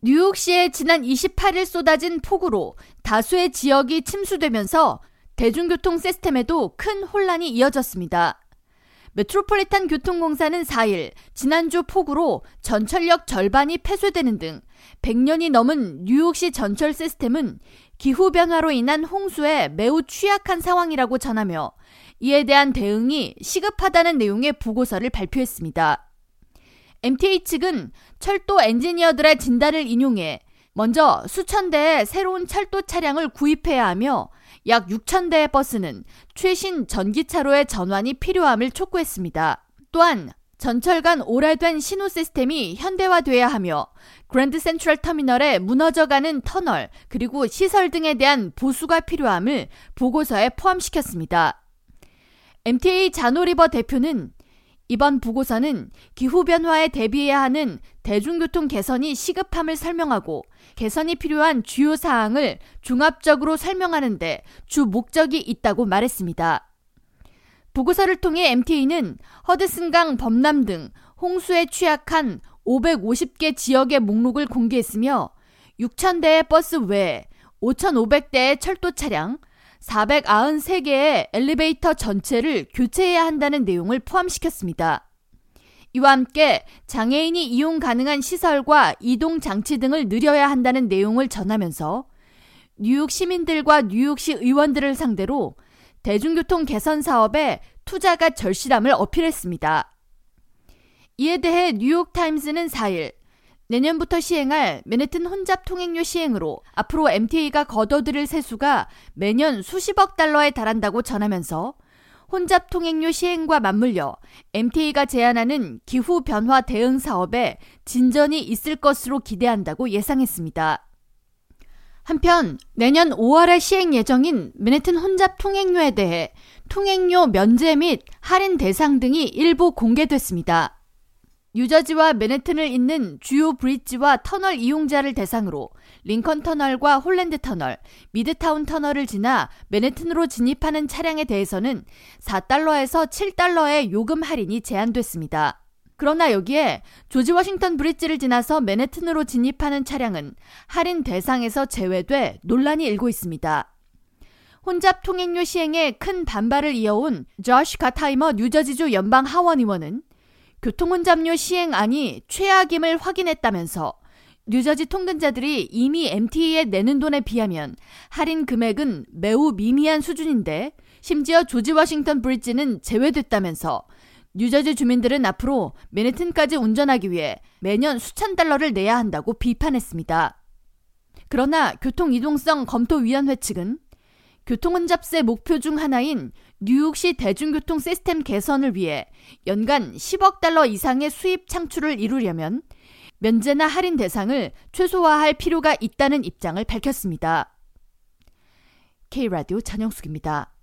뉴욕시에 지난 28일 쏟아진 폭우로 다수의 지역이 침수되면서 대중교통 시스템에도 큰 혼란이 이어졌습니다. 메트로폴리탄 교통공사는 4일 지난주 폭우로 전철역 절반이 폐쇄되는 등 100년이 넘은 뉴욕시 전철 시스템은 기후변화로 인한 홍수에 매우 취약한 상황이라고 전하며 이에 대한 대응이 시급하다는 내용의 보고서를 발표했습니다. MTA 측은 철도 엔지니어들의 진단을 인용해 먼저 수천 대의 새로운 철도 차량을 구입해야 하며 약 6천 대의 버스는 최신 전기차로의 전환이 필요함을 촉구했습니다. 또한 전철 간 오래된 신호 시스템이 현대화돼야 하며 그랜드 센트럴 터미널에 무너져가는 터널 그리고 시설 등에 대한 보수가 필요함을 보고서에 포함시켰습니다. MTA 자노리버 대표는 이번 보고서는 기후변화에 대비해야 하는 대중교통 개선이 시급함을 설명하고 개선이 필요한 주요 사항을 종합적으로 설명하는데 주 목적이 있다고 말했습니다. 보고서를 통해 MTA는 허드슨강 범람 등 홍수에 취약한 550개 지역의 목록을 공개했으며 6,000대의 버스 외에 5,500대의 철도 차량, 493개의 엘리베이터 전체를 교체해야 한다는 내용을 포함시켰습니다. 이와 함께 장애인이 이용 가능한 시설과 이동 장치 등을 늘려야 한다는 내용을 전하면서 뉴욕 시민들과 뉴욕시 의원들을 상대로 대중교통 개선 사업에 투자가 절실함을 어필했습니다. 이에 대해 뉴욕타임스는 4일 내년부터 시행할 맨해튼 혼잡 통행료 시행으로 앞으로 MTA가 거둬들일 세수가 매년 수십억 달러에 달한다고 전하면서 혼잡 통행료 시행과 맞물려 MTA가 제안하는 기후 변화 대응 사업에 진전이 있을 것으로 기대한다고 예상했습니다. 한편 내년 5월에 시행 예정인 맨해튼 혼잡 통행료에 대해 통행료 면제 및 할인 대상 등이 일부 공개됐습니다. 뉴저지와 맨해튼을 잇는 주요 브릿지와 터널 이용자를 대상으로 링컨 터널과 홀랜드 터널, 미드타운 터널을 지나 맨해튼으로 진입하는 차량에 대해서는 4달러에서 7달러의 요금 할인이 제한됐습니다. 그러나 여기에 조지 워싱턴 브릿지를 지나서 맨해튼으로 진입하는 차량은 할인 대상에서 제외돼 논란이 일고 있습니다. 혼잡 통행료 시행에 큰 반발을 이어온 저시 가타이머 뉴저지주 연방 하원 의원은 교통혼잡료 시행안이 최악임을 확인했다면서 뉴저지 통근자들이 이미 MTA에 내는 돈에 비하면 할인 금액은 매우 미미한 수준인데 심지어 조지 워싱턴 브릿지는 제외됐다면서 뉴저지 주민들은 앞으로 맨해튼까지 운전하기 위해 매년 수천 달러를 내야 한다고 비판했습니다. 그러나 교통이동성 검토위원회 측은 교통혼잡세 목표 중 하나인 뉴욕시 대중교통 시스템 개선을 위해 연간 10억 달러 이상의 수입 창출을 이루려면 면제나 할인 대상을 최소화할 필요가 있다는 입장을 밝혔습니다. K라디오 전영숙입니다.